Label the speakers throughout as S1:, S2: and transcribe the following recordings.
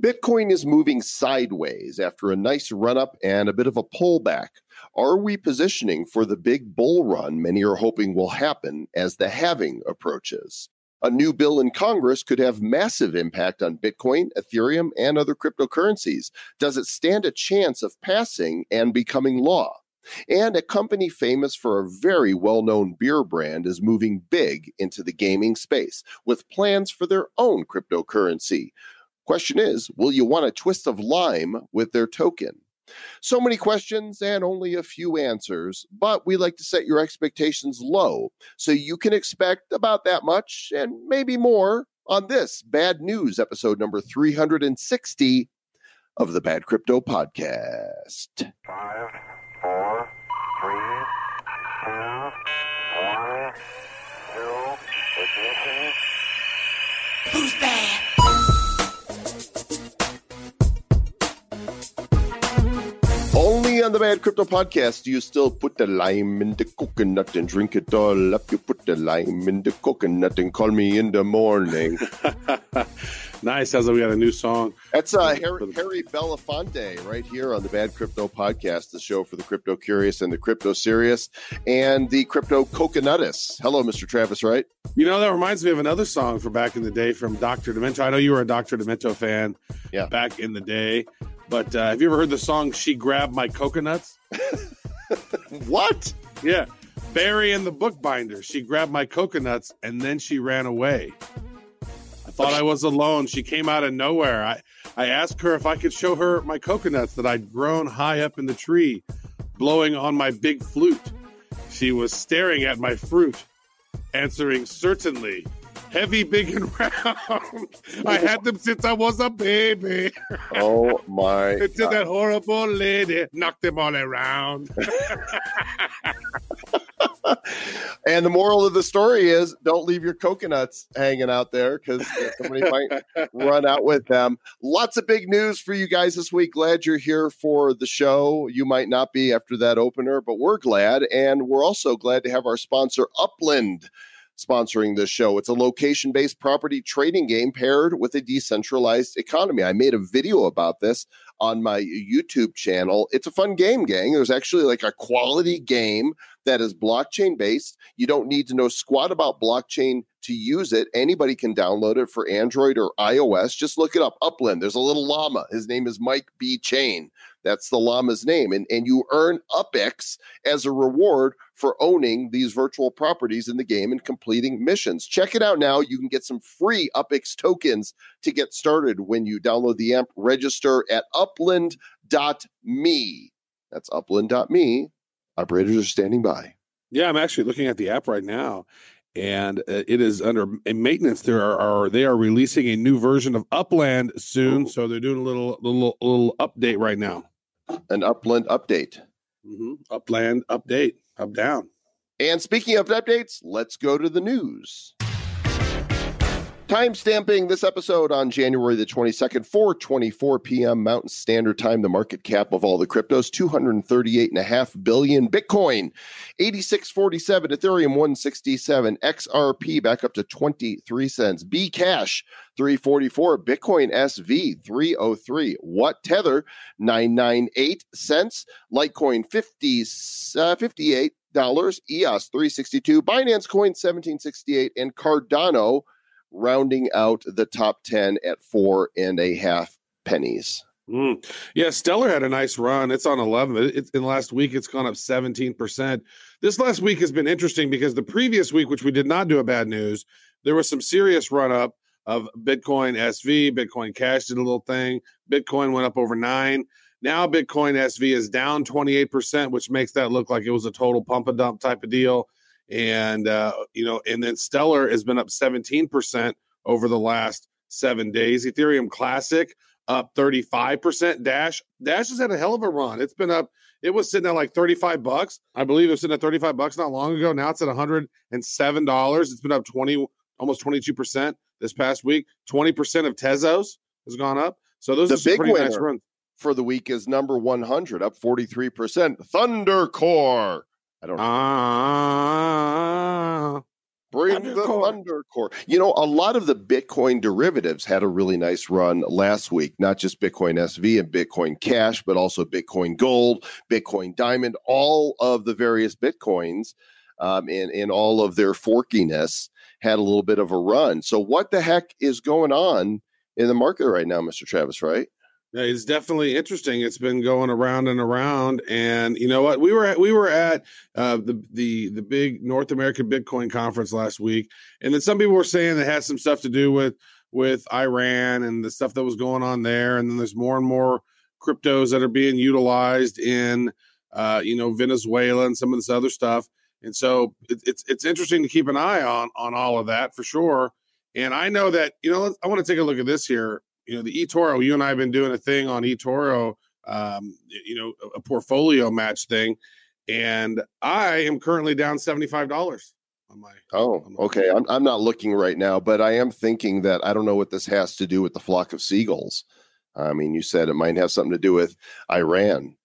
S1: Bitcoin is moving sideways after a nice run up and a bit of a pullback. Are we positioning for the big bull run many are hoping will happen as the halving approaches? A new bill in Congress could have massive impact on Bitcoin, Ethereum, and other cryptocurrencies. Does it stand a chance of passing and becoming law? And a company famous for a very well known beer brand is moving big into the gaming space with plans for their own cryptocurrency. Question is, will you want a twist of lime with their token? So many questions and only a few answers, but we like to set your expectations low so you can expect about that much and maybe more on this bad news episode number 360 of the Bad Crypto Podcast.
S2: Five, four,
S1: on the Bad Crypto Podcast do you still put the lime in the coconut and drink it all up. You put the lime in the coconut and call me in the morning.
S3: nice. Sounds like we got a new song.
S1: That's uh, Harry, Harry Belafonte right here on the Bad Crypto Podcast, the show for the crypto curious and the crypto serious and the crypto coconutus. Hello, Mr. Travis Wright.
S3: You know, that reminds me of another song from back in the day from Dr. Demento. I know you were a Dr. Demento fan
S1: Yeah.
S3: back in the day, but uh, have you ever heard the song She Grabbed My Coconuts?
S1: What?
S3: Yeah. Barry and the Bookbinder. She grabbed my coconuts and then she ran away. I thought I was alone. She came out of nowhere. I, I asked her if I could show her my coconuts that I'd grown high up in the tree, blowing on my big flute. She was staring at my fruit, answering certainly. Heavy, big, and round. I had them since I was a baby.
S1: Oh my!
S3: Until that horrible lady knocked them all around.
S1: And the moral of the story is don't leave your coconuts hanging out there because somebody might run out with them. Lots of big news for you guys this week. Glad you're here for the show. You might not be after that opener, but we're glad. And we're also glad to have our sponsor, Upland. Sponsoring this show. It's a location based property trading game paired with a decentralized economy. I made a video about this on my YouTube channel. It's a fun game, gang. There's actually like a quality game that is blockchain based. You don't need to know squat about blockchain to use it. Anybody can download it for Android or iOS. Just look it up. Upland. There's a little llama. His name is Mike B. Chain. That's the llama's name. And, and you earn UpX as a reward for owning these virtual properties in the game and completing missions. Check it out now. You can get some free UpX tokens to get started when you download the app. Register at upland.me. That's upland.me. Operators are standing by.
S3: Yeah, I'm actually looking at the app right now, and uh, it is under in maintenance. There are, are they are releasing a new version of Upland soon, so they're doing a little little little update right now.
S1: An Upland update.
S3: hmm Upland update, up down.
S1: And speaking of updates, let's go to the news. Time stamping this episode on January the 22nd, 4:24 p.m. Mountain Standard Time. The market cap of all the cryptos, 238.5 billion. Bitcoin, 8647. Ethereum, 167. XRP back up to 23 cents. B Cash, 344. Bitcoin SV, 303. What Tether, 998 cents. Litecoin, 50, uh, 58 dollars. EOS, 362. Binance Coin, 1768. And Cardano rounding out the top 10 at four and a half pennies.
S3: Mm. Yeah, Stellar had a nice run. It's on 11. It- in the last week. It's gone up 17%. This last week has been interesting because the previous week, which we did not do a bad news, there was some serious run up of Bitcoin SV. Bitcoin Cash did a little thing. Bitcoin went up over nine. Now Bitcoin SV is down 28%, which makes that look like it was a total pump and dump type of deal. And, uh, you know, and then Stellar has been up 17% over the last seven days. Ethereum Classic up 35%. Dash Dash has had a hell of a run. It's been up, it was sitting at like 35 bucks. I believe it was sitting at 35 bucks not long ago. Now it's at $107. It's been up 20, almost 22% this past week. 20% of Tezos has gone up. So those
S1: The
S3: are some
S1: big
S3: pretty nice runs.
S1: For the week is number 100, up 43%. Thunder Core. I don't know.
S3: Ah,
S1: Bring the Thunder Core. You know, a lot of the Bitcoin derivatives had a really nice run last week, not just Bitcoin SV and Bitcoin Cash, but also Bitcoin Gold, Bitcoin Diamond, all of the various Bitcoins um, and, and all of their forkiness had a little bit of a run. So, what the heck is going on in the market right now, Mr. Travis
S3: Wright? It's definitely interesting. It's been going around and around, and you know what? We were at we were at uh, the the the big North American Bitcoin conference last week, and then some people were saying it had some stuff to do with with Iran and the stuff that was going on there, and then there's more and more cryptos that are being utilized in uh, you know Venezuela and some of this other stuff, and so it, it's it's interesting to keep an eye on on all of that for sure. And I know that you know I want to take a look at this here you know, the eToro, you and I have been doing a thing on eToro, um, you know, a portfolio match thing. And I am currently down $75 on my.
S1: Oh,
S3: on my-
S1: okay. I'm, I'm not looking right now, but I am thinking that I don't know what this has to do with the flock of seagulls. I mean, you said it might have something to do with Iran.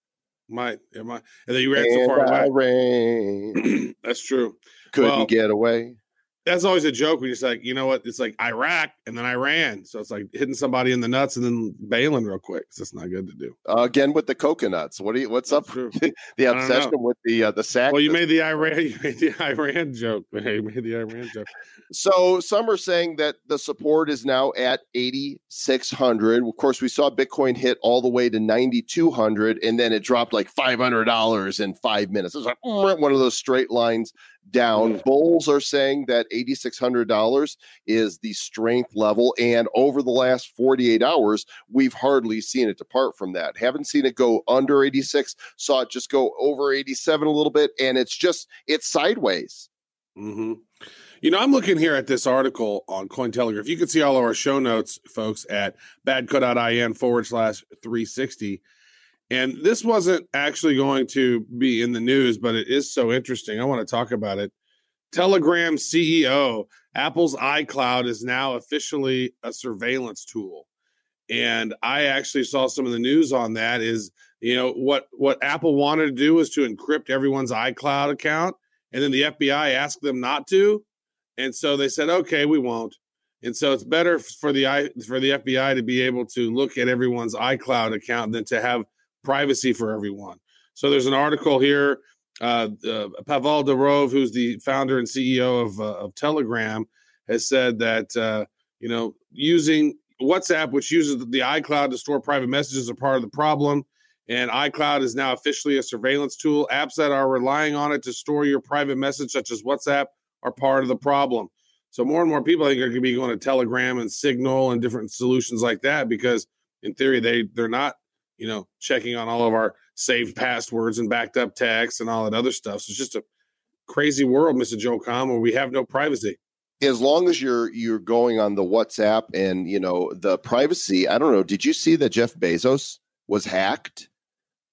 S3: Might, am I, and then you ran so far away.
S1: Iran
S3: That's true.
S1: couldn't
S3: Well,
S1: get away.
S3: That's always a joke when you're just like, you know what? It's like Iraq and then Iran. So it's like hitting somebody in the nuts and then bailing real quick. 'cause That's not good to do.
S1: Uh, again with the coconuts. What do you? What's up?
S3: That's
S1: with The obsession with the uh, the sack.
S3: Well, you made the Iran, you made the Iran joke. You made the Iran joke.
S1: So some are saying that the support is now at 8600. Of course, we saw Bitcoin hit all the way to 9200 and then it dropped like $500 in 5 minutes. It was like one of those straight lines down. Bulls are saying that $8600 is the strength level and over the last 48 hours, we've hardly seen it depart from that. Haven't seen it go under 86, saw it just go over 87 a little bit and it's just it's sideways.
S3: hmm You know, I'm looking here at this article on Cointelegraph. You can see all of our show notes, folks, at badco.in forward slash 360. And this wasn't actually going to be in the news, but it is so interesting. I want to talk about it. Telegram CEO, Apple's iCloud is now officially a surveillance tool. And I actually saw some of the news on that is, you know, what what Apple wanted to do was to encrypt everyone's iCloud account and then the FBI asked them not to, and so they said, "Okay, we won't." And so it's better for the for the FBI to be able to look at everyone's iCloud account than to have privacy for everyone. So there's an article here. Uh, uh, Pavel Durov, who's the founder and CEO of uh, of Telegram, has said that uh, you know using WhatsApp, which uses the iCloud to store private messages, are part of the problem. And iCloud is now officially a surveillance tool. Apps that are relying on it to store your private message, such as WhatsApp, are part of the problem. So more and more people I think are going to be going to Telegram and Signal and different solutions like that because, in theory, they they're not you know checking on all of our saved passwords and backed up texts and all that other stuff. So it's just a crazy world, Mr. Joel Comm, where we have no privacy.
S1: as long as you're you're going on the WhatsApp and you know the privacy, I don't know. Did you see that Jeff Bezos was hacked?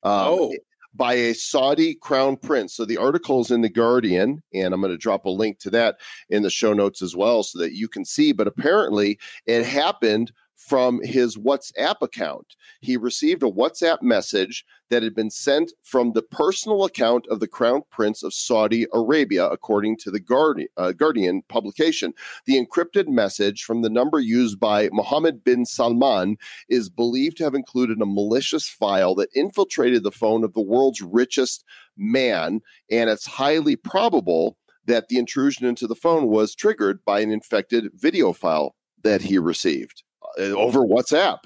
S1: Um,
S3: oh,
S1: by a Saudi crown prince. So the article is in the Guardian, and I'm going to drop a link to that in the show notes as well, so that you can see. But apparently, it happened from his WhatsApp account. He received a WhatsApp message that had been sent from the personal account of the Crown Prince of Saudi Arabia, according to the Guardian, uh, Guardian publication. The encrypted message from the number used by Mohammed bin Salman is believed to have included a malicious file that infiltrated the phone of the world's richest man, and it's highly probable that the intrusion into the phone was triggered by an infected video file that he received over WhatsApp.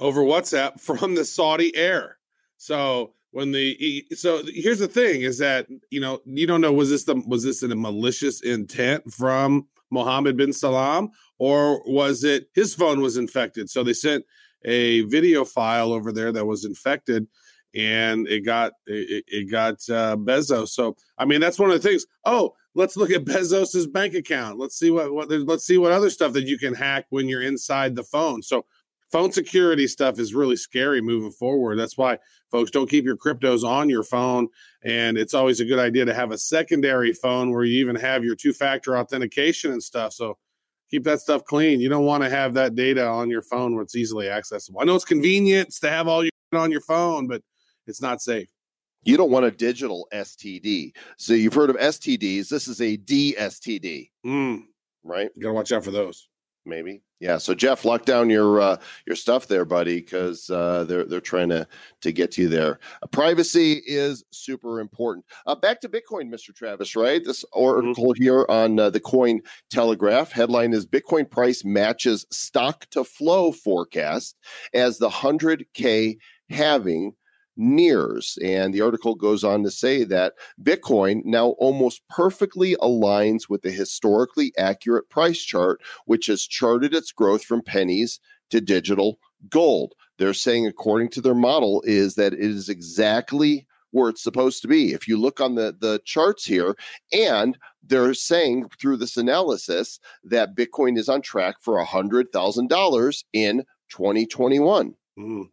S3: over WhatsApp from the Saudi air. So when the so here's the thing is that you know you don't know was this the was this in a malicious intent from Mohammed bin Salman or was it his phone was infected? So they sent a video file over there that was infected and it got it, it got uh, Bezos. So I mean that's one of the things. Oh, let's look at Bezos's bank account. Let's see what what let's see what other stuff that you can hack when you're inside the phone. So phone security stuff is really scary moving forward. That's why folks don't keep your cryptos on your phone. And it's always a good idea to have a secondary phone where you even have your two factor authentication and stuff. So keep that stuff clean. You don't want to have that data on your phone where it's easily accessible. I know it's convenient to have all your on your phone, but it's not safe.
S1: You don't want a digital STD. So you've heard of STDs. This is a DSTD,
S3: Mm,
S1: right?
S3: you got to watch out for those.
S1: Maybe. Yeah. So Jeff, lock down your uh, your stuff there, buddy, because uh, they're they're trying to to get you there. Uh, privacy is super important. Uh, back to Bitcoin, Mr. Travis. Right. This article here on uh, the Coin Telegraph headline is Bitcoin price matches stock to flow forecast as the hundred k halving nears. And the article goes on to say that Bitcoin now almost perfectly aligns with the historically accurate price chart, which has charted its growth from pennies to digital gold. They're saying, according to their model, is that it is exactly where it's supposed to be. If you look on the, the charts here, and they're saying through this analysis that Bitcoin is on track for $100,000 in 2021.
S3: Mm.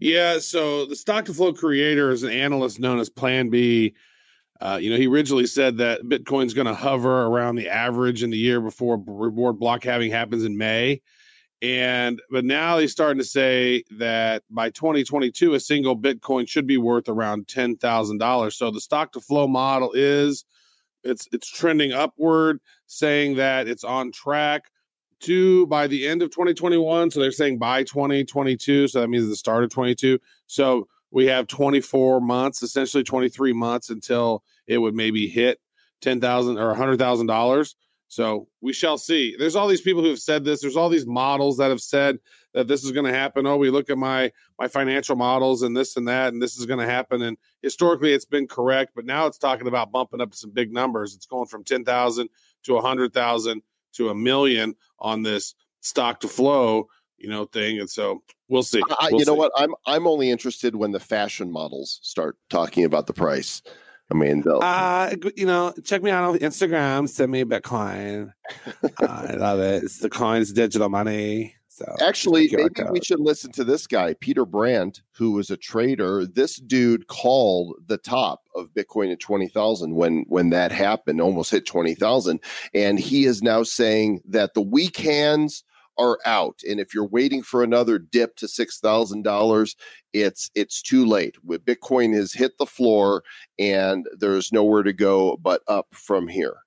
S3: Yeah, so the stock to flow creator is an analyst known as Plan B. Uh, you know, he originally said that Bitcoin's going to hover around the average in the year before reward block halving happens in May. And but now he's starting to say that by 2022, a single Bitcoin should be worth around ten thousand dollars. So the stock to flow model is it's it's trending upward, saying that it's on track to by the end of 2021. So they're saying by 2022. So that means the start of 22. So we have 24 months, essentially 23 months until it would maybe hit 10,000 or $100,000. So we shall see. There's all these people who have said this. There's all these models that have said that this is going to happen. Oh, we look at my my financial models and this and that, and this is going to happen. And historically, it's been correct, but now it's talking about bumping up some big numbers. It's going from 10,000 to 100,000 to a million on this stock to flow, you know, thing. And so we'll see. We'll
S1: you know what? I'm I'm only interested when the fashion models start talking about the price. I mean, they'll,
S4: Uh, you know, check me out on Instagram. Send me a Bitcoin. I love it. It's the coins, digital money. So
S1: actually, maybe we should listen to this guy, Peter Brandt, who was a trader. This dude called the top of Bitcoin at twenty thousand when when that happened, almost hit twenty thousand, and he is now saying that the weak hands are out, and if you're waiting for another dip to six thousand dollars, it's it's too late. With Bitcoin has hit the floor, and there's nowhere to go but up from here.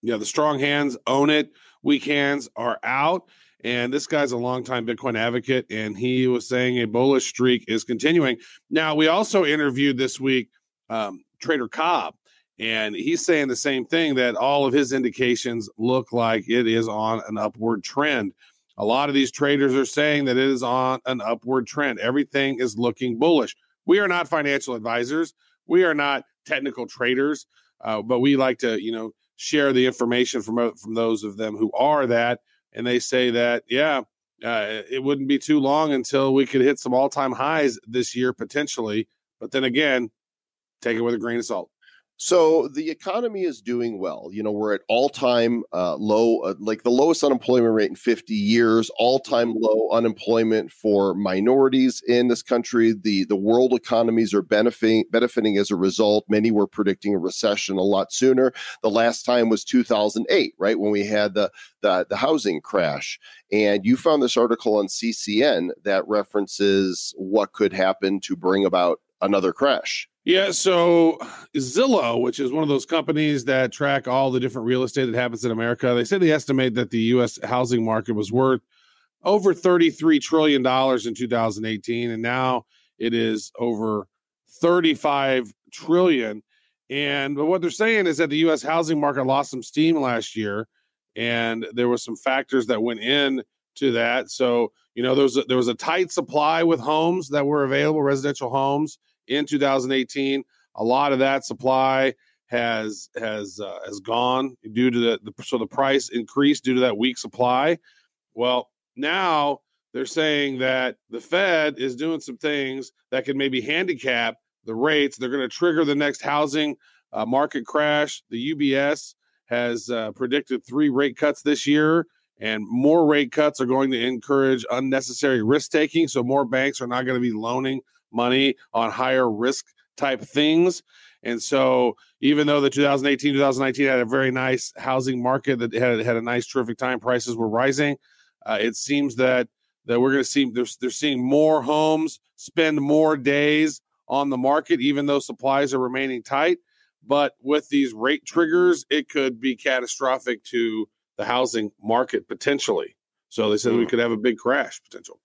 S3: Yeah, the strong hands own it. Weak hands are out. And this guy's a longtime Bitcoin advocate, and he was saying a bullish streak is continuing. Now, we also interviewed this week um, Trader Cobb, and he's saying the same thing that all of his indications look like it is on an upward trend. A lot of these traders are saying that it is on an upward trend. Everything is looking bullish. We are not financial advisors. We are not technical traders, uh, but we like to, you know, share the information from from those of them who are that, and they say that yeah, uh, it wouldn't be too long until we could hit some all time highs this year potentially. But then again, take it with a grain of salt.
S1: So the economy is doing well. You know, we're at all-time uh, low, uh, like the lowest unemployment rate in 50 years. All-time low unemployment for minorities in this country. The the world economies are benefiting benefiting as a result. Many were predicting a recession a lot sooner. The last time was 2008, right when we had the the, the housing crash. And you found this article on CCN that references what could happen to bring about another crash.
S3: Yeah, so Zillow, which is one of those companies that track all the different real estate that happens in America, they say they estimate that the U.S. housing market was worth over $33 trillion in 2018, and now it is over 35 trillion. And but what they're saying is that the U.S. housing market lost some steam last year, and there were some factors that went in to that. So you know there was a, there was a tight supply with homes that were available, residential homes in 2018. A lot of that supply has has uh, has gone due to the, the so the price increased due to that weak supply. Well, now they're saying that the Fed is doing some things that could maybe handicap the rates. They're going to trigger the next housing uh, market crash. The UBS has uh, predicted three rate cuts this year, and more rate cuts are going to encourage unnecessary risk taking. So more banks are not going to be loaning money on higher risk type things. And so, even though the 2018 2019 had a very nice housing market that had had a nice, terrific time, prices were rising. Uh, it seems that that we're going to see they're, they're seeing more homes spend more days on the market, even though supplies are remaining tight. But with these rate triggers, it could be catastrophic to the housing market potentially. So they said we
S1: Mm.
S3: could have a big crash potential.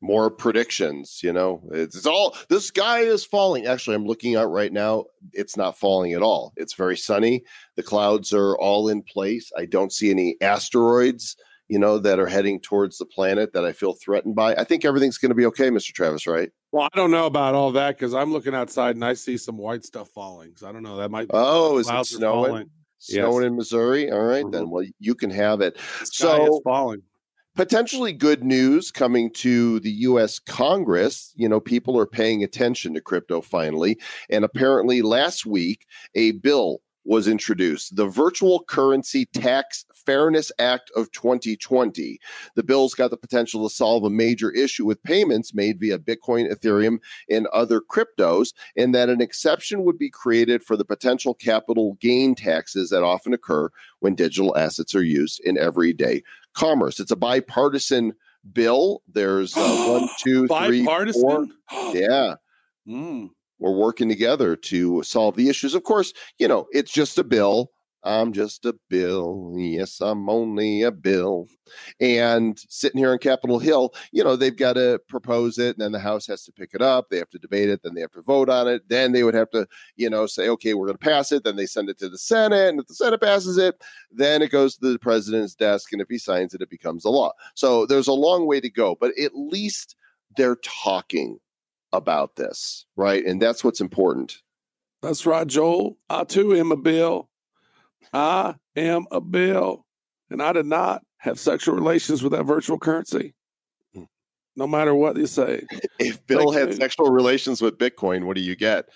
S1: More predictions. You know, it's, it's all the sky is falling. Actually, I'm looking out right now. It's not falling at all. It's very sunny. The clouds are all in place. I don't see any asteroids. You know that are heading towards the planet that I feel threatened by. I think everything's going to be okay, Mr. Travis. Right?
S3: Well, I don't know about all that because I'm looking outside and I see some white stuff falling. So I don't know. That might be
S1: Oh, is it snowing? Snowing in Missouri. All right, then.
S3: Mhm.
S1: Well, you can have it.
S3: The sky is
S1: So
S3: falling.
S1: Potentially good news coming to the US Congress. You know, people are paying attention to crypto finally. And apparently last week, a bill was introduced the Virtual Currency Tax Fairness Act of 2020. The bill's got the potential to solve a major issue with payments made via Bitcoin, Ethereum, and other cryptos, and that an exception would be created for the potential capital gain taxes that often occur when digital assets are used in everyday commerce. It's a bipartisan bill. There's uh, one, two, three, four.
S3: Bipartisan?
S1: Yeah,
S3: Mm.
S1: we're working together to solve the issues. Of course, you know, it's just a bill. I'm just a bill. Yes, I'm only a bill. And sitting here on Capitol Hill, you know, they've got to propose it, and then the House has to pick it up. They have to debate it, then they have to vote on it. Then they would have to, you know, say, okay, we're going to pass it. Then they send it to the Senate, and if the Senate passes it, then it goes to the president's desk, and if he signs it, it becomes a law. So there's a long way to go, but at least they're talking about this, right? And that's what's important.
S3: That's right, Joel. I too am a bill. I am a bill. And I did not have sexual relations with that virtual currency. Hmm. No matter what you say.
S1: If Bill had sexual relations with Bitcoin, what do you get?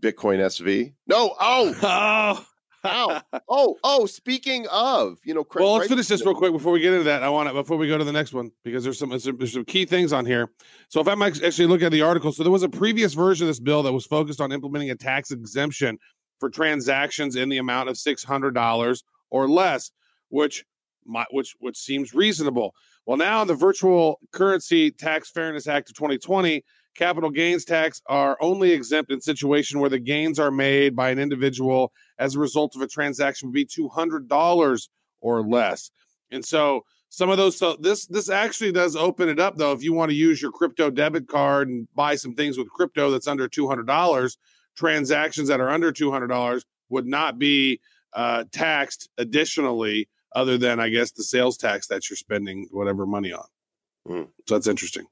S1: Bitcoin SV? No. Oh,
S3: Oh,
S1: Ow. oh, oh. Speaking of, you know, Craig
S3: well, let's finish this real quick before we get into that. I want to before we go to the next one because there's some there's some, key things on here. So if I'm actually looking at the article, so there was a previous version of this bill that was focused on implementing a tax exemption for transactions in the amount of six hundred dollars or less, which which which seems reasonable. Well, now in the Virtual Currency Tax Fairness Act of 2020, capital gains tax are only exempt in situation where the gains are made by an individual as a result of a transaction would be two hundred dollars or less. And so some of those so this this actually does open it up though if you want to use your crypto debit card and buy some things with crypto that's under $200 transactions that are under $200 would not be uh, taxed additionally other than i guess the sales tax that you're spending whatever money on
S1: Hmm.
S3: so that's interesting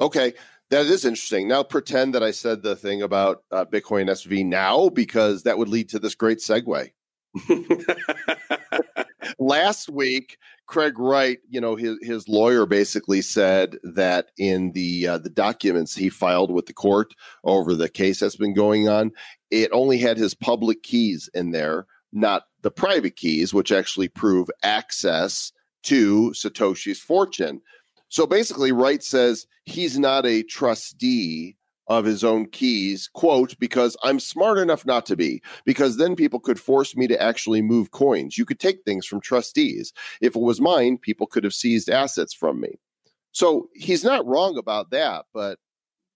S1: Okay, that is interesting. Now pretend that I said the thing about uh, Bitcoin SV now because that would lead to this great segue. Last week, Craig Wright, you know, his his lawyer basically said that in the uh, the documents he filed with the court over the case that's been going on, it only had his public keys in there, not the private keys, which actually prove access to Satoshi's fortune. So basically, Wright says he's not a trustee of his own keys, quote, because I'm smart enough not to be, because then people could force me to actually move coins. You could take things from trustees. If it was mine, people could have seized assets from me. So he's not wrong about that, but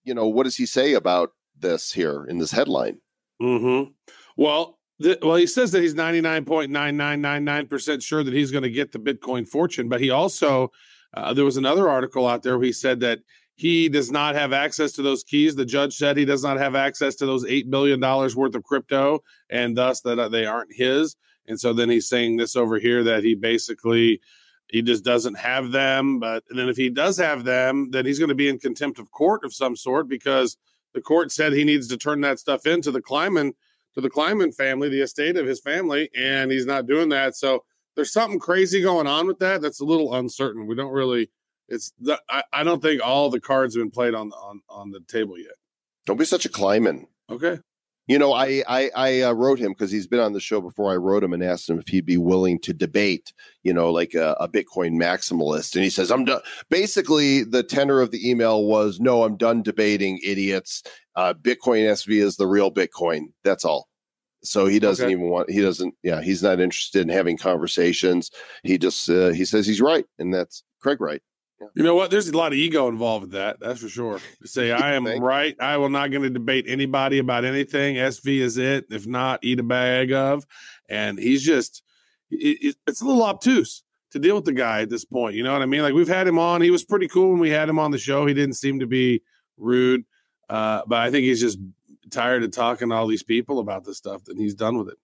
S1: you know, what does he say about this here in this headline?
S3: Mm-hmm. Well, th- well, he says that he's ninety nine point nine nine nine nine percent sure that he's going to get the Bitcoin fortune, but he also uh, there was another article out there where he said that he does not have access to those keys. The judge said he does not have access to those eight billion dollars worth of crypto, and thus that uh, they aren't his. And so then he's saying this over here that he basically he just doesn't have them. But then if he does have them, then he's going to be in contempt of court of some sort because the court said he needs to turn that stuff into the Kleiman to the Kleiman family, the estate of his family, and he's not doing that. So there's something crazy going on with that. That's a little uncertain. We don't really. It's. The, I, I don't think all the cards have been played on on on the table yet.
S1: Don't be such a Kleiman.
S3: Okay.
S1: You know, I I, I uh, wrote him because he's been on the show before. I wrote him and asked him if he'd be willing to debate, you know, like a, a Bitcoin maximalist, and he says, "I'm done." Basically, the tenor of the email was, "No, I'm done debating, idiots. Uh, Bitcoin SV is the real Bitcoin. That's all." So he doesn't
S3: Okay.
S1: even want. He doesn't. Yeah, he's not interested in having conversations. He just uh, he says he's right, and that's Craig Wright.
S3: You know what? There's a lot of ego involved with that. That's for sure. To say I am right. I will not going to debate anybody about anything. SV is it. If not, eat a bag of. And he's just, it, it- it's a little obtuse to deal with the guy at this point. You know what I mean? Like we've had him on. He was pretty cool when we had him on the show. He didn't seem to be rude. Uh, but I think he's just tired of talking to all these people about this stuff and he's done with it.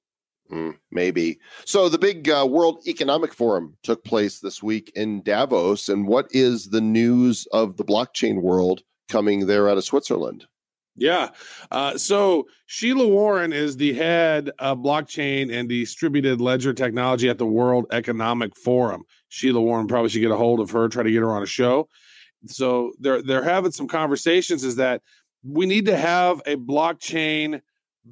S1: Mm, maybe. So the big uh, World Economic Forum took place this week in Davos. And what is the news of the blockchain world coming there out of Switzerland?
S3: Yeah. Uh, so Sheila Warren is the head of blockchain and distributed ledger technology at the World Economic Forum. Sheila Warren probably should get a hold of her, try to get her on a show. So they're they're having some conversations. Is that we need to have a blockchain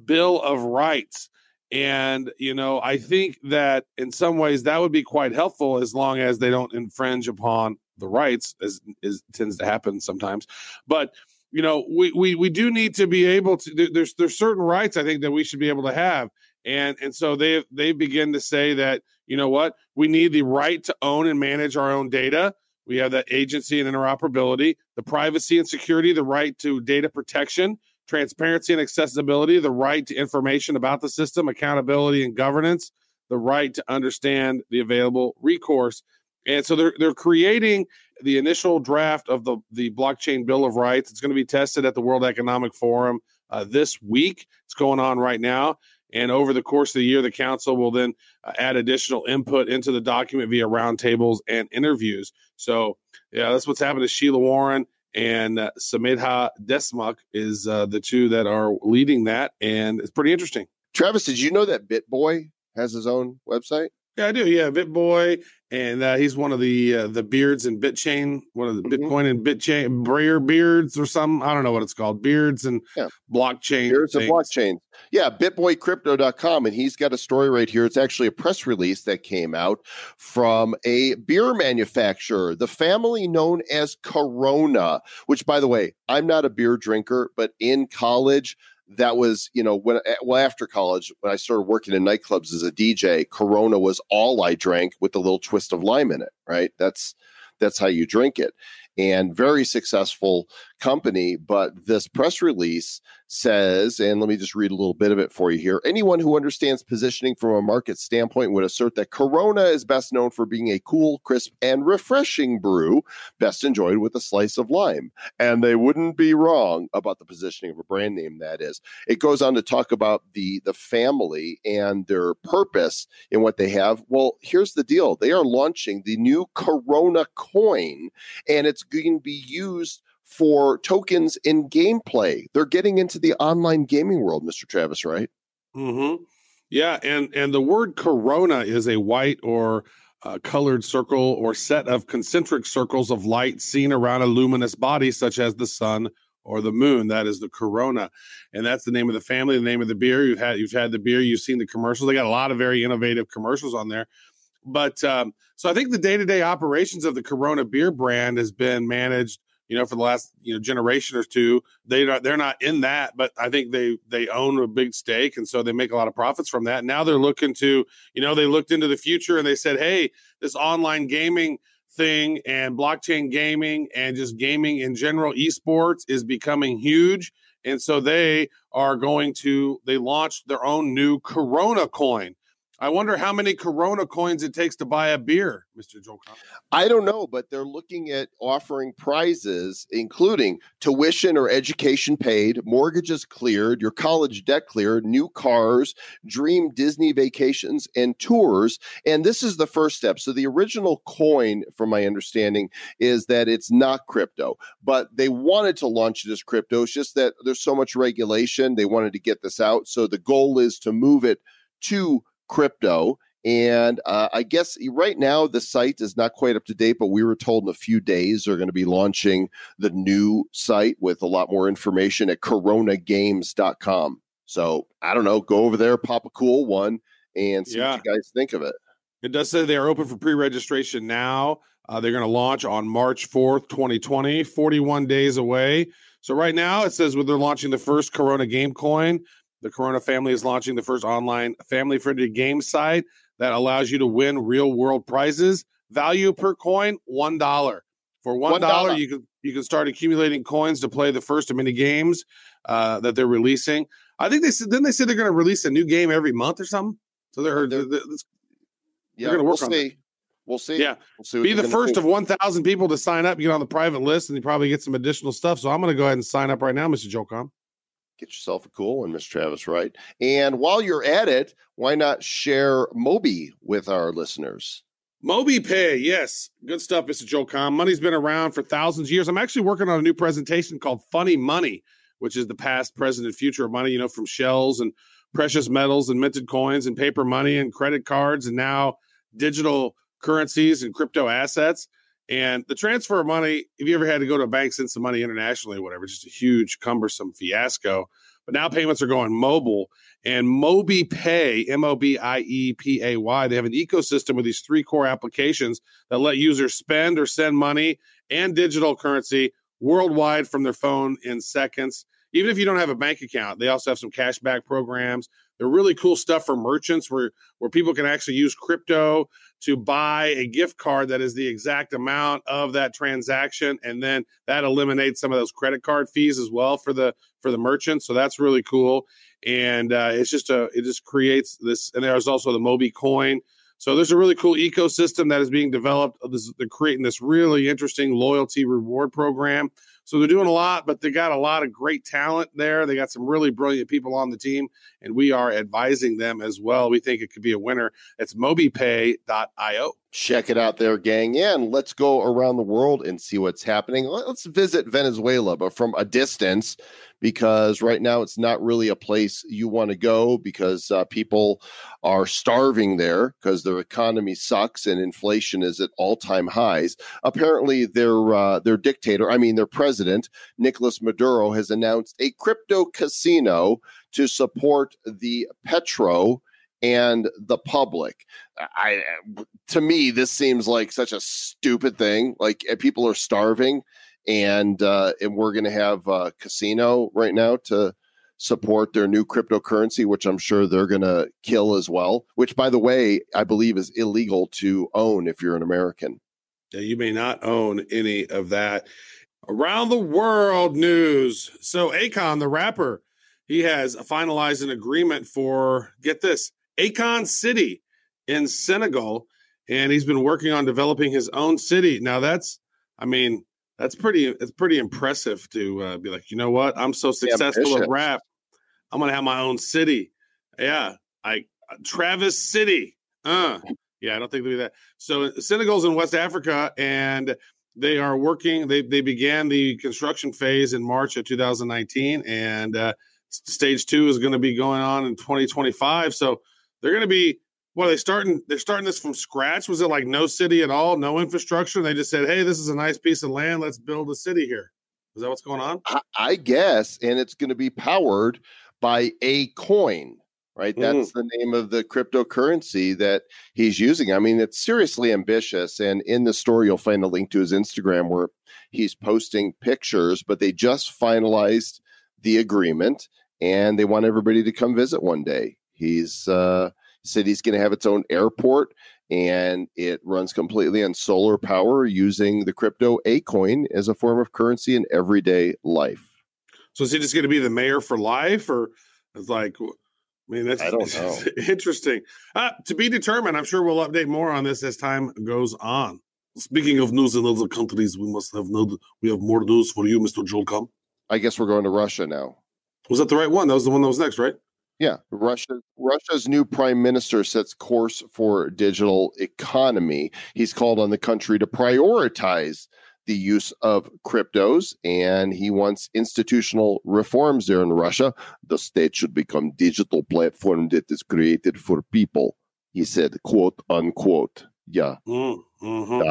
S3: bill of rights. And you know, I think that in some ways that would be quite helpful as long as they don't infringe upon the rights, as is tends to happen sometimes. But you know, we we we do need to be able to. There's there's certain rights I think that we should be able to have, and and so they they begin to say that you know what we need the right to own and manage our own data. We have that agency and interoperability, the privacy and security, the right to data protection, transparency and accessibility, the right to information about the system, accountability and governance, the right to understand the available recourse. And so they're they're creating the initial draft of the the blockchain bill of rights. It's going to be tested at the World Economic Forum uh, this week. It's going on right now. And over the course of the year, the council will then uh, add additional input into the document via roundtables and interviews. So, yeah, that's what's happened to Sheila Warren and uh, Sumedha Deshmukh is uh, the two that are leading that, and it's pretty interesting.
S1: Travis, did you know that BitBoy has his own website?
S3: Yeah, I do. Yeah, BitBoy, and uh, he's one of the uh, the beards in BitChain, one of the
S1: Mhm.
S3: Bitcoin and BitChain Brayer beards or some. I don't know what it's called. Beards and
S1: Yeah.
S3: blockchain.
S1: A
S3: things.
S1: blockchain. Yeah, bitboycrypto.com. And he's got a story right here. It's actually a press release that came out from a beer manufacturer, the family known as Corona, which, by the way, I'm not a beer drinker, but in college, that was, you know, when, eh, well, after college, when I started working in nightclubs as a DJ, Corona was all I drank with a little twist of lime in it, right? That's, that's how you drink it. And very successful company. But this press release says, and let me just read a little bit of it for you here. Anyone who understands positioning from a market standpoint would assert that Corona is best known for being a cool, crisp, and refreshing brew, best enjoyed with a slice of lime. And they wouldn't be wrong about the positioning of a brand name that is. It goes on to talk about the the family and their purpose in what they have. Well, here's the deal. They are launching the new Corona coin and it's going to be used for tokens in gameplay. They're getting into the online gaming world, Mr. Travis Wright?
S3: hmm Yeah, and and the word corona is a white or uh, colored circle or set of concentric circles of light seen around a luminous body, such as the sun or the moon. That is the corona, and that's the name of the family, the name of the beer. You've had you've had the beer, you've seen the commercials. They got a lot of very innovative commercials on there. But um, so I think the day to day operations of the Corona beer brand has been managed. You know, for the last you know generation or two, they not they're not in that, but I think they they own a big stake, and so they make a lot of profits from that. Now they're looking to, you know, they looked into the future and they said, hey, this online gaming thing and blockchain gaming and just gaming in general, esports is becoming huge, and so they are going to they launched their own new Corona coin. I wonder how many Corona coins it takes to buy a beer, Joel. Conner.
S1: I don't know, but they're looking at offering prizes, including tuition or education paid, mortgages cleared, your college debt cleared, new cars, dream Disney vacations, and tours. And this is the first step. So, the original coin, from my understanding, is that it's not crypto, but they wanted to launch it as crypto. It's just that there's so much regulation. They wanted to get this out. So, the goal is to move it to crypto. And uh, I guess right now the site is not quite up to date, but we were told in a few days they're going to be launching the new site with a lot more information at coronagames.com. So I don't know, go over there, pop a cool one, and see
S3: Yeah.
S1: what you guys think of it.
S3: It does say they are open for pre-registration now. Uh, they're going to launch on March 4th, 2020, 41 days away. So right now it says they're launching the first Corona game coin. The Corona family is launching the first online family-friendly game site that allows you to win real-world prizes. Value per coin, $1. For one
S1: One
S3: dollar,
S1: dollar.
S3: you can you can start accumulating coins to play the first of many games uh, that they're releasing. I think they said then they said they're going to release a new game every month or something. So they're,
S1: They're-
S3: they're-
S1: Yeah,
S3: gonna
S1: we'll
S3: work on that.
S1: see. We'll see.
S3: Yeah.
S1: We'll see
S3: be the first
S1: do.
S3: of one thousand people to sign up, get on the private list, and you probably get some additional stuff. So I'm going to go ahead and sign up right now, Mr. Joel Comm.
S1: Get yourself a cool one, Miss Travis Wright. And while you're at it, why not share Mobie with our listeners?
S3: MobiePay, yes, good stuff, Mr. Joel Comm. Money's been around for thousands of years. I'm actually working on a new presentation called Funny Money, which is the past, present, and future of money. You know, from shells and precious metals and minted coins and paper money and credit cards and now digital currencies and crypto assets. And the transfer of money, if you ever had to go to a bank, send some money internationally or whatever, just a huge, cumbersome fiasco. But now payments are going mobile and MobiePay, M O B I E P A Y, they have an ecosystem with these three core applications that let users spend or send money and digital currency worldwide from their phone in seconds. Even if you don't have a bank account, they also have some cashback programs. They're really cool stuff for merchants where, where people can actually use crypto to buy a gift card that is the exact amount of that transaction. And then that eliminates some of those credit card fees as well for the for the merchant. So that's really cool and uh, it's just a it just creates this and there's also the Mobie coin so there's a really cool ecosystem that is being developed this, they're creating this really interesting loyalty reward program so they're doing a lot but they got a lot of great talent there they got some really brilliant people on the team and we are advising them as well we think it could be a winner it's mobiepay.io
S1: Check it out there, gang. And let's go around the world and see what's happening. Let's visit Venezuela, but from a distance, because right now it's not really a place you want to go because uh, people are starving there because their economy sucks and inflation is at all time highs. Apparently, their uh, their dictator, I mean their president, Nicolas Maduro, has announced a crypto casino to support the petro and the public. I to me this seems like such a stupid thing. Like uh, people are starving, and uh, and we're going to have a casino right now to support their new cryptocurrency, which I'm sure they're going to kill as well. Which, by the way, I believe is illegal to own if you're an American.
S3: Yeah, you may not own any of that. Around the world news. So Akon, the rapper, he has finalized an agreement for get this Akon City in Senegal, and he's been working on developing his own city. Now that's, I mean, that's pretty. It's pretty impressive to uh, be like, you know what? I'm so successful at rap. I'm gonna have my own city. Yeah, I Travis City. Uh, yeah, I don't think they do that. So Senegal's in West Africa, and they are working. They they began the construction phase in March of 2019, and uh, stage two is going to be going on in 2025. So they're going to be. Well, they starting. They're starting this from scratch. Was it like no city at all, no infrastructure? They just said, "Hey, this is a nice piece of land. Let's build a city here." Is that what's going on?
S1: I, guess, and it's going to be powered by Akoin, right? That's the name of the cryptocurrency that he's using. I mean, it's seriously ambitious. And in the story, you'll find a link to his Instagram where he's posting pictures, but they just finalized the agreement and they want everybody to come visit one day. He's uh, he's going to have its own airport and it runs completely on solar power using the crypto Akoin as a form of currency in everyday life.
S3: So is he just going to be the mayor for life, or it's like? I mean, that's
S1: I don't know.
S3: interesting. Uh, to be determined. I'm sure we'll update more on this as time goes on. Speaking of news in other countries, we must have no, we have more news for you, Mr. Joel.
S1: I guess we're going to Russia now.
S3: Was that the right one? That was the one that was next, right?
S1: Yeah, Russia. Russia's new prime minister sets course for digital economy. He's called on the country to prioritize the use of cryptos, and he wants institutional reforms there in Russia. The state should become digital platform that is created for people. He said, "quote unquote." Yeah,
S3: Mm, mhm.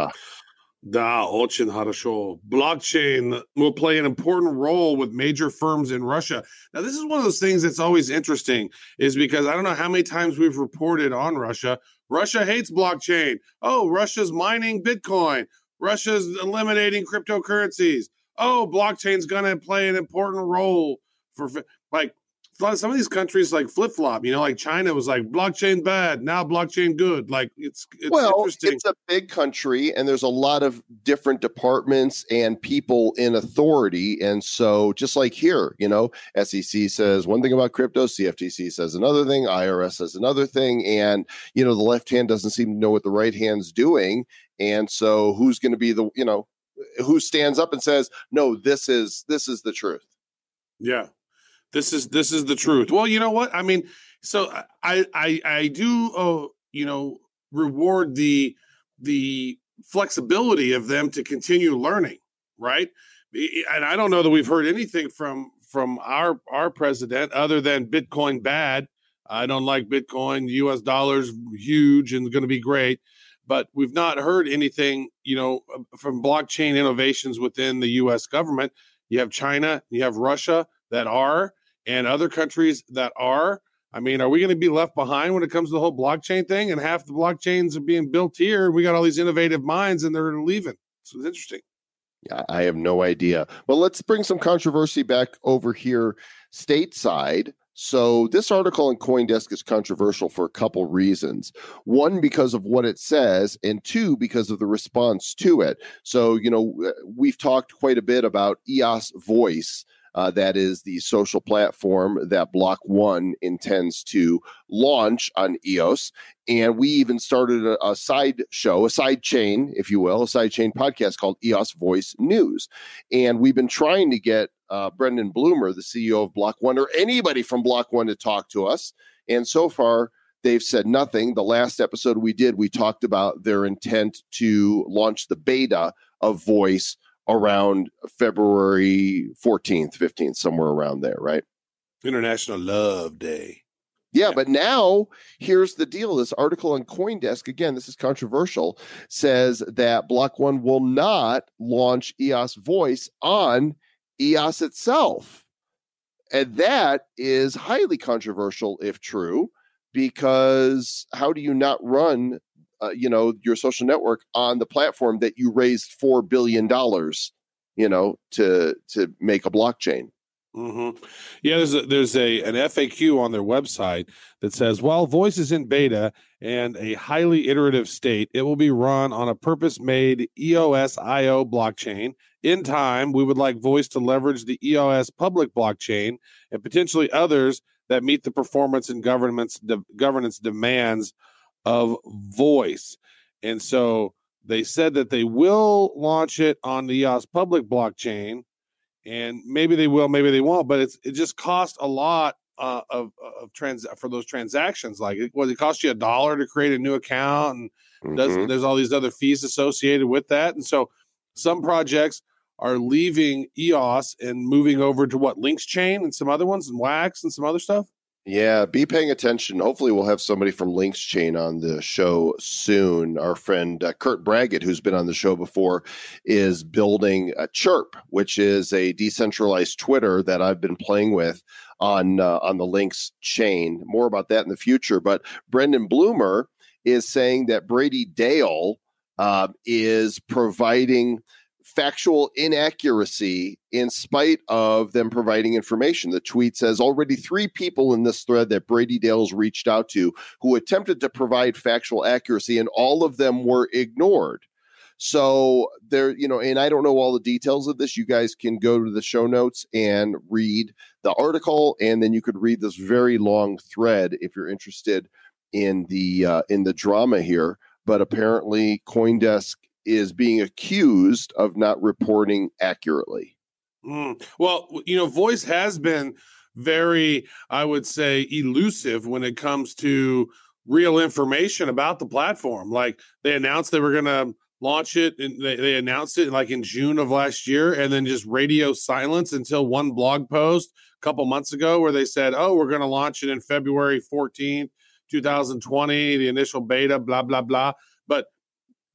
S1: Да.
S3: Da, очень хорошо. Blockchain will play an important role with major firms in Russia. Now, this is one of those things that's always interesting, is because I don't know how many times we've reported on Russia. Russia hates blockchain. Oh, Russia's mining Bitcoin. Russia's eliminating cryptocurrencies. Oh, blockchain's going to play an important role for fi- like a lot of some of these countries like flip flop. You know, like China was like blockchain bad, now blockchain good. Like it's it's
S1: well,
S3: interesting.
S1: it's a big country, and there's a lot of different departments and people in authority. And so, just like here, you know, SEC says one thing about crypto, CFTC says another thing, IRS says another thing, and you know, the left hand doesn't seem to know what the right hand's doing. And so, who's going to be the you know, who stands up and says, "No, this is this is the truth."
S3: Yeah. This is this is the truth. Well, you know what? I mean, so I I I do uh, you know reward the the flexibility of them to continue learning, right? And I don't know that we've heard anything from from our our president other than Bitcoin bad. I don't like Bitcoin. U.S. dollars huge and going to be great, but we've not heard anything, you know, from blockchain innovations within the U.S. government. You have China, you have Russia that are, and other countries that are. I mean, are we going to be left behind when it comes to the whole blockchain thing? And half the blockchains are being built here. We got all these innovative minds, and they're leaving. So it's interesting.
S1: Yeah, I have no idea. Well, let's bring some controversy back over here stateside. So, this article in Coindesk is controversial for a couple reasons. One, because of what it says, and two, because of the response to it. So, you know, we've talked quite a bit about EOS Voice. Uh, that is the social platform that Block One intends to launch on EOS. And we even started a, a side show, a side chain, if you will, a side chain podcast called EOS Voice News. And we've been trying to get uh, Brendan Blumer, the CEO of Block One, or anybody from Block One to talk to us. And so far, they've said nothing. The last episode we did, we talked about their intent to launch the beta of Voice around February 14th, 15th, somewhere around there, right?
S3: International Love Day.
S1: Yeah, but now here's the deal. This article on Coindesk, again, this is controversial, says that Block One will not launch EOS Voice on EOS itself. And that is highly controversial if true, because how do you not run uh, you know your social network on the platform that you raised four billion dollars you know to to make a blockchain
S3: Mm-hmm. Yeah, there's a, there's a an FAQ on their website that says while voice is in beta and a highly iterative state, it will be run on a purpose-made EOSIO blockchain. In time, we would like voice to leverage the EOS public blockchain and potentially others that meet the performance and governance de- governance demands of voice. And so they said that they will launch it on the EOS public blockchain and maybe they will, maybe they won't. But it's it just costs a lot uh, of of trans for those transactions. Like it, well, it costs you a dollar to create a new account, and mm-hmm. does, there's all these other fees associated with that. And so some projects are leaving EOS and moving over to what Links Chain and some other ones and Wax and some other stuff.
S1: Yeah, be paying attention. Hopefully, we'll have somebody from Links Chain on the show soon. Our friend uh, Kurt Braggett, who's been on the show before, is building a Chirp, which is a decentralized Twitter that I've been playing with on uh, on the Links chain. More about that in the future. But Brendan Blumer is saying that Brady Dale uh, is providing factual inaccuracy in spite of them providing information. The tweet says already three people in this thread that Brady Dale's reached out to who attempted to provide factual accuracy, and all of them were ignored. So there, you know, and I don't know all the details of this. You guys can go to the show notes and read the article, and then you could read this very long thread if you're interested in the uh, in the drama here. But apparently, CoinDesk is being accused of not reporting accurately.
S3: Mm. Well, you know, voice has been very, I would say, elusive when it comes to real information about the platform. Like they announced they were going to launch it and they, they announced it like in June of last year and then just radio silence until one blog post a couple months ago where they said, oh, we're going to launch it in February 14th, 2020, the initial beta, blah, blah, blah.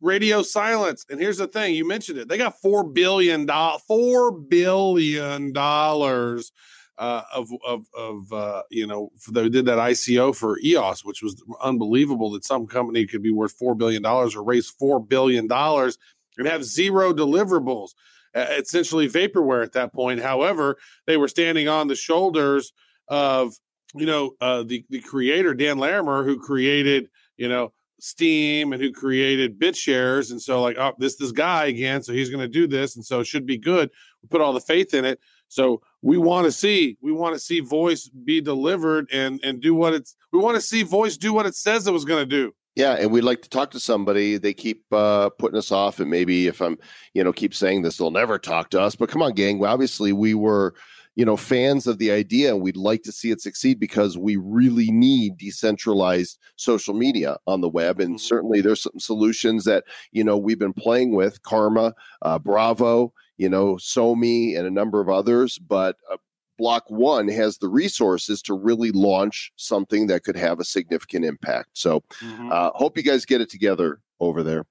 S3: Radio silence. And here's the thing: you mentioned it. They got four billion dollars, four billion dollars uh, of of of uh, you know they did that ICO for EOS, which was unbelievable that some company could be worth four billion dollars or raise four billion dollars and have zero deliverables. Uh, essentially vaporware at that point. However, they were standing on the shoulders of you know uh, the the creator Dan Larimer who created you know Steem and who created BitShares, and so like oh this this guy again, so he's going to do this, and so it should be good. We put all the faith in it. So we want to see we want to see voice be delivered and and do what it's we want to see voice do what it says it was going to do.
S1: Yeah, and we'd like to talk to somebody. They keep uh, putting us off, and maybe if I'm, you know, keep saying this, they'll never talk to us. But come on, gang. Obviously, we were, you know, fans of the idea, and we'd like to see it succeed because we really need decentralized social media on the web. And
S3: Mhm.
S1: certainly, there's some solutions that you know we've been playing with, Karma, uh, Bravo, you know, Somi, and a number of others. But uh, Block One has the resources to really launch something that could have a significant impact. So. Uh, hope you guys get it together over there.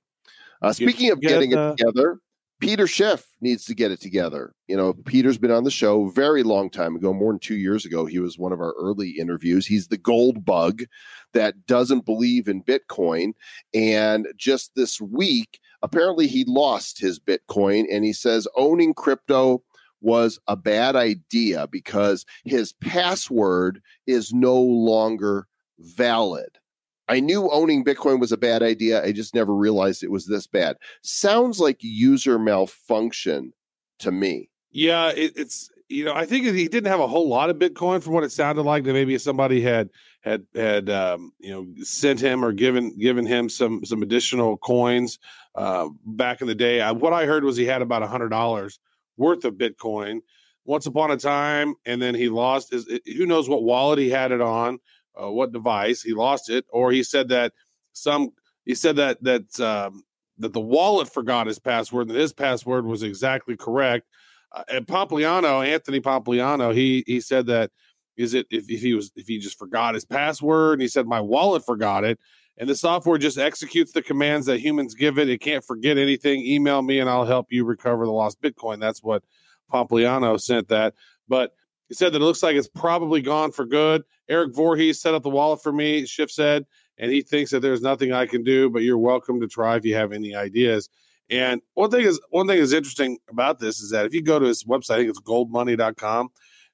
S1: Uh, speaking of getting it
S4: together.
S1: Peter Schiff needs to get it together. You know, mm-hmm. Peter's been on the show a very long time ago, more than two years ago. He was one of our early interviews. He's the gold bug that doesn't believe in Bitcoin. And just this week, apparently he lost his Bitcoin and he says owning crypto was a bad idea because his password is no longer valid. I knew owning Bitcoin was a bad idea. I just never realized it was this bad. Sounds like user malfunction to me.
S3: Yeah, it, it's you know I think he didn't have a whole lot of Bitcoin from what it sounded like. That maybe somebody had had had um, you know sent him or given given him some some additional coins uh, back in the day. I, what I heard was he had about a hundred dollars worth of Bitcoin once upon a time, and then he lost his. Who knows what wallet he had it on, uh, what device he lost it, or he said that some he said that that um, that the wallet forgot his password and that his password was exactly correct. Uh, and Pompliano, Anthony Pompliano, he he said that is it if, if he was if he just forgot his password and he said my wallet forgot it and the software just executes the commands that humans give it. It can't forget anything. Email me and I'll help you recover the lost Bitcoin. That's what Pompliano sent that. But he said that it looks like it's probably gone for good. Erik Voorhees set up the wallet for me, Schiff said, and he thinks that there's nothing I can do, but you're welcome to try if you have any ideas. And one thing is one thing is interesting about this is that if you go to his website, I think it's goldmoney.com,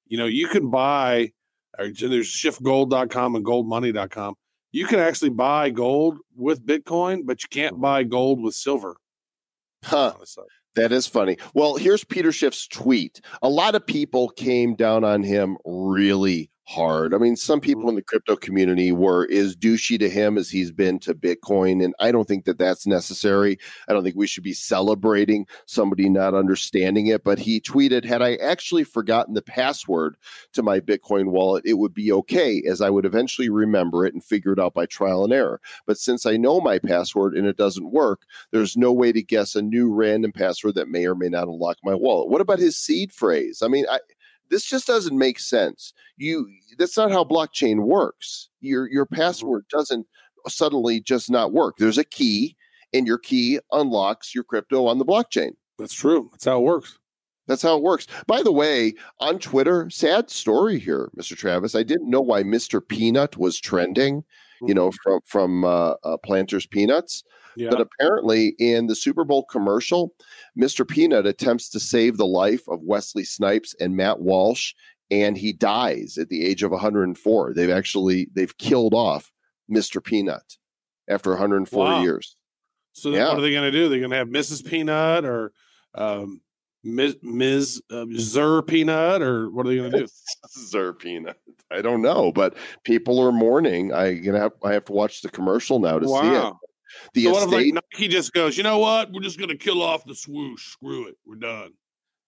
S3: you know, you can buy or there's schiffgold.com and goldmoney.com. You can actually buy gold with Bitcoin, but you can't buy gold with silver.
S1: Huh. That is funny. Well, here's Peter Schiff's tweet. A lot of people came down on him really hard. I mean, some mm-hmm. people in the crypto community were as douchey to him as he's been to Bitcoin. And I don't think that that's necessary. I don't think we should be celebrating somebody not understanding it. But he tweeted, Had I actually forgotten the password to my Bitcoin wallet, it would be okay, as I would eventually remember it and figure it out by trial and error. But since I know my password and it doesn't work, there's no way to guess a new random password that may or may not unlock my wallet. What about his seed phrase? I mean, I, this just doesn't make sense. You that's not how blockchain works. Your your password doesn't suddenly just not work. There's a key, and your key unlocks your crypto on the blockchain.
S3: That's true. That's how it works.
S1: That's how it works. By the way, on Twitter, sad story here, Mr. Travis. I didn't know why Mr. Peanut was trending. You know, from from uh, uh, Planters Peanuts.
S3: Yeah.
S1: But apparently, in the Super Bowl commercial, Mr. Peanut attempts to save the life of Wesley Snipes and Matt Walsh, and he dies at the age of 104. They've actually they've killed off Mr. Peanut after 104
S3: Wow.
S1: years.
S3: So then
S1: Yeah.
S3: what are they going to do? They're going to have Mrs. Peanut or um, Ms. Ms. Uh, Zer Peanut, or what are they going to do?
S1: Zer Peanut. I don't know, but people are mourning. I gonna have I have to watch the commercial now to see it. The
S3: So what if like
S1: estate,
S3: Nike just goes, you know what? We're just going to kill off the swoosh. Screw it. We're done.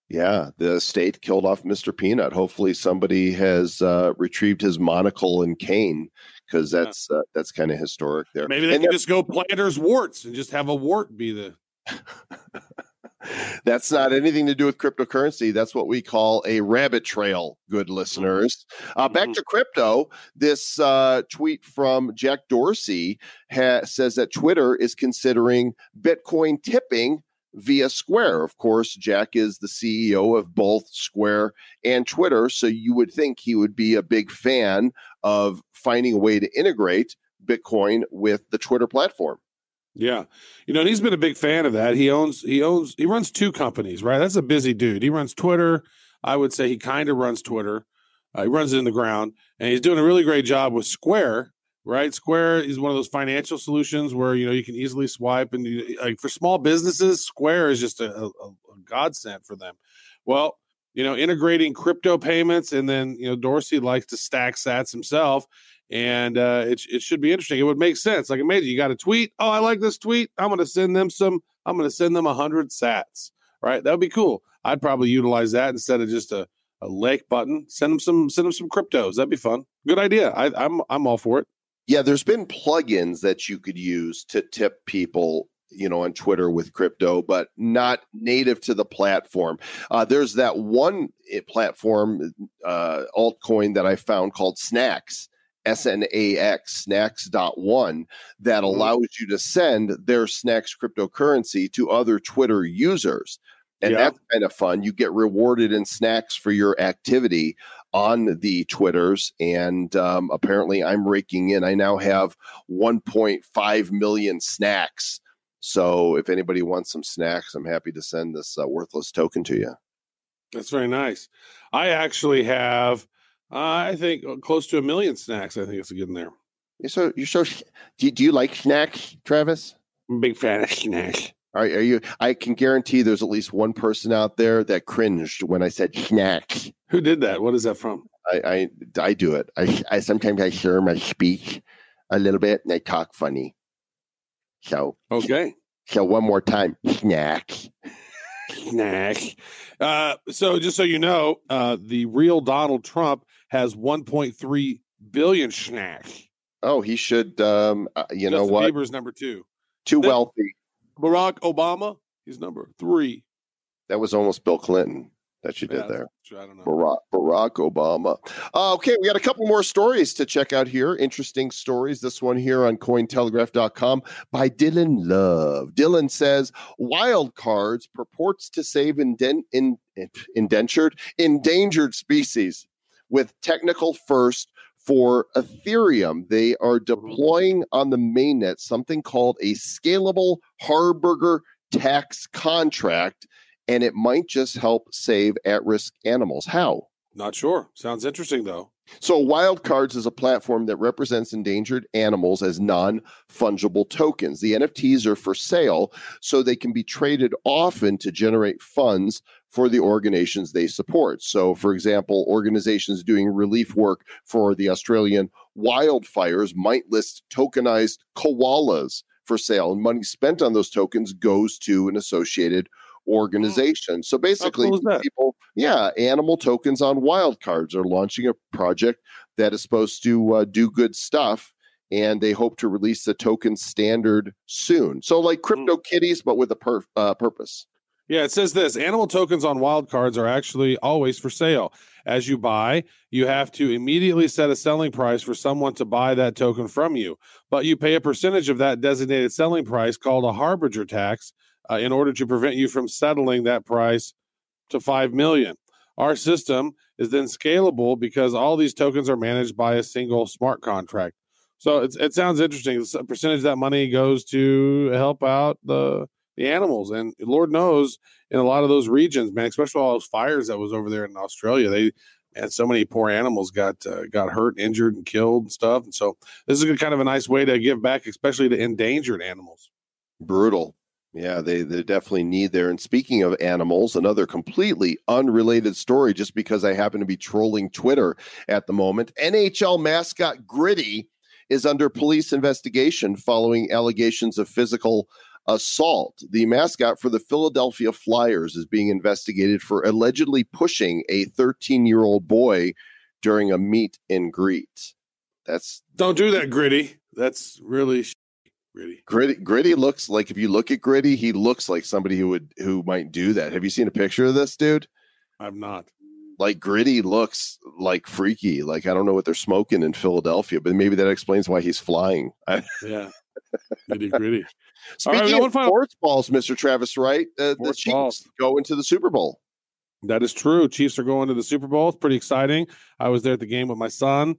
S1: yeah, the estate killed off Mr. Peanut. Hopefully, somebody has uh, retrieved his monocle and cane because
S3: Yeah.
S1: that's uh, that's kind of historic there.
S3: Maybe they
S1: And
S3: can just go planters warts and just have a wart be the.
S1: That's not anything to do with cryptocurrency. That's what we call a rabbit trail, good listeners. Uh, back
S3: Mhm.
S1: to crypto. This uh, tweet from Jack Dorsey ha- says that Twitter is considering Bitcoin tipping via Square. Of course, Jack is the CEO of both Square and Twitter. So you would think he would be a big fan of finding a way to integrate Bitcoin with the Twitter platform.
S3: Yeah, you know, he's been a big fan of that. He owns, he owns, he runs two companies, right? That's a busy dude. He runs Twitter. I would say he kind of runs Twitter. Uh, he runs it in the ground, and he's doing a really great job with Square. Right, Square is one of those financial solutions where you know you can easily swipe, and you- like for small businesses, Square is just a, a, a godsend for them. Well, you know, integrating crypto payments, and then you know Dorsey likes to stack Sats himself, and uh, it it should be interesting. It would make sense. Like imagine you got a tweet. Oh, I like this tweet. I'm going to send them some. I'm going to send them a hundred Sats. Right, that would be cool. I'd probably utilize that instead of just a a like button. Send them some. Send them some cryptos. That'd be fun. Good idea. I, I'm I'm all for it.
S1: Yeah, there's been plugins that you could use to tip people, you know, on Twitter with crypto, but not native to the platform. Uh, there's that one eh, platform uh, altcoin that I found called Snacks. S N A X snacks.one that
S3: Mhm.
S1: allows you to send their snacks cryptocurrency to other Twitter users. And
S3: Yeah.
S1: that's kind of fun. You get rewarded in snacks for your activity on the Twitters. And um, apparently, I'm raking in. I now have 1.5 million snacks. So if anybody wants some snacks, I'm happy to send this uh, worthless token to you.
S3: That's very nice. I actually have, I think, uh, close to a million snacks. I think it's getting there.
S1: You're so you're so. Do you, do you like snacks, Travis?
S3: I'm a big fan of snacks.
S1: Are, are you? I can guarantee there's at least one person out there that cringed when I said snacks.
S3: Who did that? What is that from?
S1: I I, I do it. I, I sometimes I share my speech a little bit and I talk funny. So
S3: Okay.
S1: so one more time, snacks.
S3: Snack. Uh, so just so you know, uh, the real Donald Trump has 1.3 billion snacks.
S1: Oh, he should. Um, uh, you know what?
S3: Bieber's number two.
S1: Too
S3: Then-
S1: wealthy.
S3: Barack Obama, he's number three.
S1: That was almost Bill Clinton that you did
S3: Yeah,
S1: there.
S3: I don't know.
S1: Barack, Barack Obama. Uh, okay, we got a couple more stories to check out here. Interesting stories. This one here on Cointelegraph.com by Dylan Love. Dylan says Wild Cards purports to save inden- in, indentured, endangered species with technical first for Ethereum. They are mm-hmm. deploying on the mainnet something called a scalable Harberger tax contract and it might just help save at risk animals. How?
S3: Not sure. Sounds interesting though.
S1: So, Wildcards is a platform that represents endangered animals as non fungible tokens. The NFTs are for sale, so they can be traded often to generate funds for the organizations they support. So, for example, organizations doing relief work for the Australian wildfires might list tokenized koalas for sale, and money spent on those tokens goes to an associated organization. So basically,
S3: cool
S1: people, yeah, animal tokens on wildcards are launching a project that is supposed to uh, do good stuff. And they hope to release the token standard soon. So, like crypto kitties, but with a per- uh, purpose.
S3: Yeah, it says this animal tokens on wild cards are actually always for sale. As you buy, you have to immediately set a selling price for someone to buy that token from you, but you pay a percentage of that designated selling price called a harbinger tax uh, in order to prevent you from settling that price to 5 million. Our system is then scalable because all these tokens are managed by a single smart contract. So it sounds interesting. A percentage of that money goes to help out the the animals, and Lord knows in a lot of those regions, man, especially all those fires that was over there in Australia, they and so many poor animals got uh, got hurt, injured, and killed and stuff. And so this is kind of a nice way to give back, especially to endangered animals.
S1: Brutal. Yeah, they, they definitely need there. And speaking of animals, another completely unrelated story, just because I happen to be trolling Twitter at the moment. NHL mascot Gritty is under police investigation following allegations of physical assault. The mascot for the Philadelphia Flyers is being investigated for allegedly pushing a 13 year old boy during a meet and greet. That's
S3: Don't do that, Gritty. That's really sh- gritty.
S1: Gritty, Gritty looks like if you look at Gritty, he looks like somebody who would who might do that. Have you seen a picture of this dude?
S3: I'm not.
S1: Like Gritty looks like freaky. Like I don't know what they're smoking in Philadelphia, but maybe that explains why he's flying.
S3: Yeah, gritty, gritty.
S1: Speaking
S3: one
S1: of
S3: final-
S1: sports balls, Mister Travis Wright, uh, the Chiefs
S3: balls.
S1: go into the Super Bowl.
S3: That is true. Chiefs are going to the Super Bowl. It's pretty exciting. I was there at the game with my son.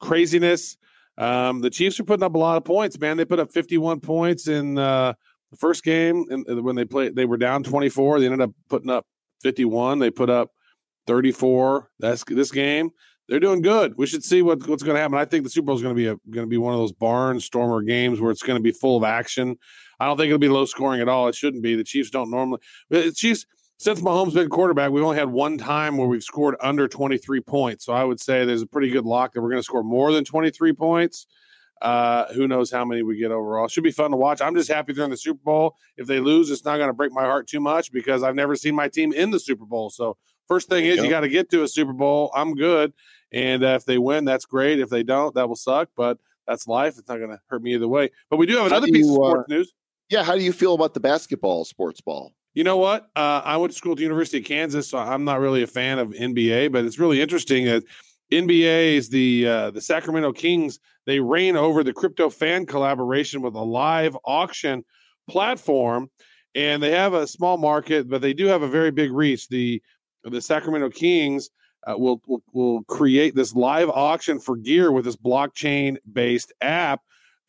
S3: Craziness. Um, the Chiefs are putting up a lot of points, man. They put up 51 points in uh, the first game, and when they played, they were down 24. They ended up putting up 51. They put up 34. That's this game. They're doing good. We should see what, what's going to happen. I think the Super Bowl is going to be going to be one of those barn stormer games where it's going to be full of action. I don't think it'll be low scoring at all. It shouldn't be. The Chiefs don't normally. The Chiefs since Mahomes been quarterback, we've only had one time where we've scored under 23 points. So I would say there's a pretty good lock that we're going to score more than 23 points. Uh, who knows how many we get overall? Should be fun to watch. I'm just happy they're in the Super Bowl. If they lose, it's not going to break my heart too much because I've never seen my team in the Super Bowl. So first thing is you got to get to a Super Bowl. I'm good, and uh, if they win, that's great. If they don't, that will suck. But that's life. It's not going to hurt me either way. But we do have another
S1: do
S3: piece
S1: you,
S3: of sports
S1: uh,
S3: news.
S1: Yeah, how do you feel about the basketball sports ball?
S3: You know what? Uh, I went to school at the University of Kansas, so I'm not really a fan of NBA, but it's really interesting that NBA is the uh, the Sacramento Kings. They reign over the crypto fan collaboration with a live auction platform, and they have a small market, but they do have a very big reach. The the Sacramento Kings uh, will, will will create this live auction for gear with this blockchain based app,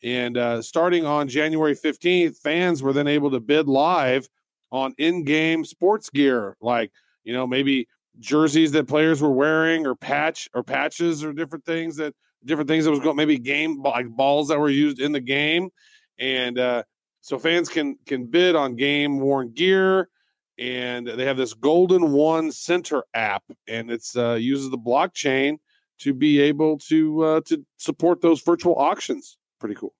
S3: and uh, starting on January 15th, fans were then able to bid live on in-game sports gear like you know maybe jerseys that players were wearing or patch or patches or different things that different things that was going maybe game like balls that were used in the game. And uh so fans can can bid on game worn gear and they have this golden one center app and it's uh uses the blockchain to be able to uh to support those virtual auctions pretty cool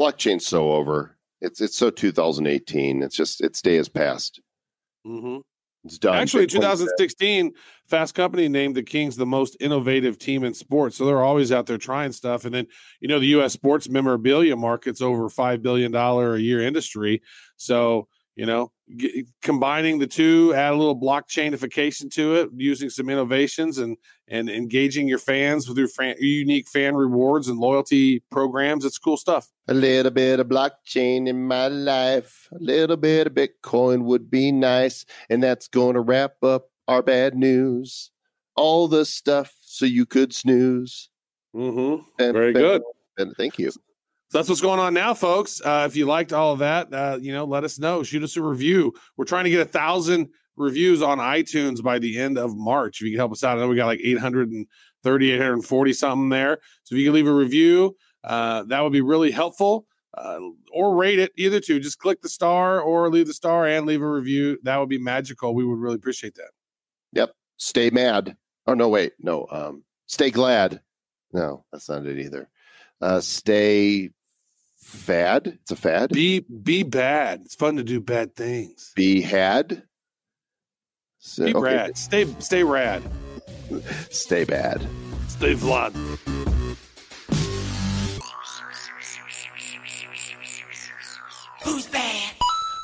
S1: Blockchain's so over. It's it's so 2018. It's just its day has passed.
S3: mm-hmm.
S1: It's done.
S3: Actually, in
S1: Bitcoin's dead.
S3: 2016, Fast Company named the Kings the most innovative team in sports. So they're always out there trying stuff. And then, you know, the U.S. sports memorabilia market's over $5 billion a year industry. So, you know, g- combining the two, add a little blockchainification to it, using some innovations and and engaging your fans with your fan, unique fan rewards and loyalty programs. It's cool stuff.
S1: A little bit of blockchain in my life. A little bit of Bitcoin would be nice. And that's going to wrap up our bad news. All the stuff so you could snooze.
S3: Mm-hmm.
S1: And,
S3: Very good.
S1: And thank you.
S3: So that's what's going on now, folks. Uh, if you liked all of that, uh, you know, let us know. Shoot us a review. We're trying to get a thousand reviews on iTunes by the end of March. If you can help us out, I know we got like 830, 840 something there. So if you can leave a review, uh, that would be really helpful. Uh, or rate it, either two. Just click the star or leave the star and leave a review. That would be magical. We would really appreciate that.
S1: Yep. Stay mad. Oh no, wait, no. Um, stay glad. No, that's not it either. Uh, stay fad. It's a fad.
S3: Be be bad. It's fun to do bad things.
S1: Be had. So,
S3: Be
S1: okay,
S3: rad. Stay stay rad.
S1: Stay bad.
S3: Stay Vlad.
S5: Who's bad?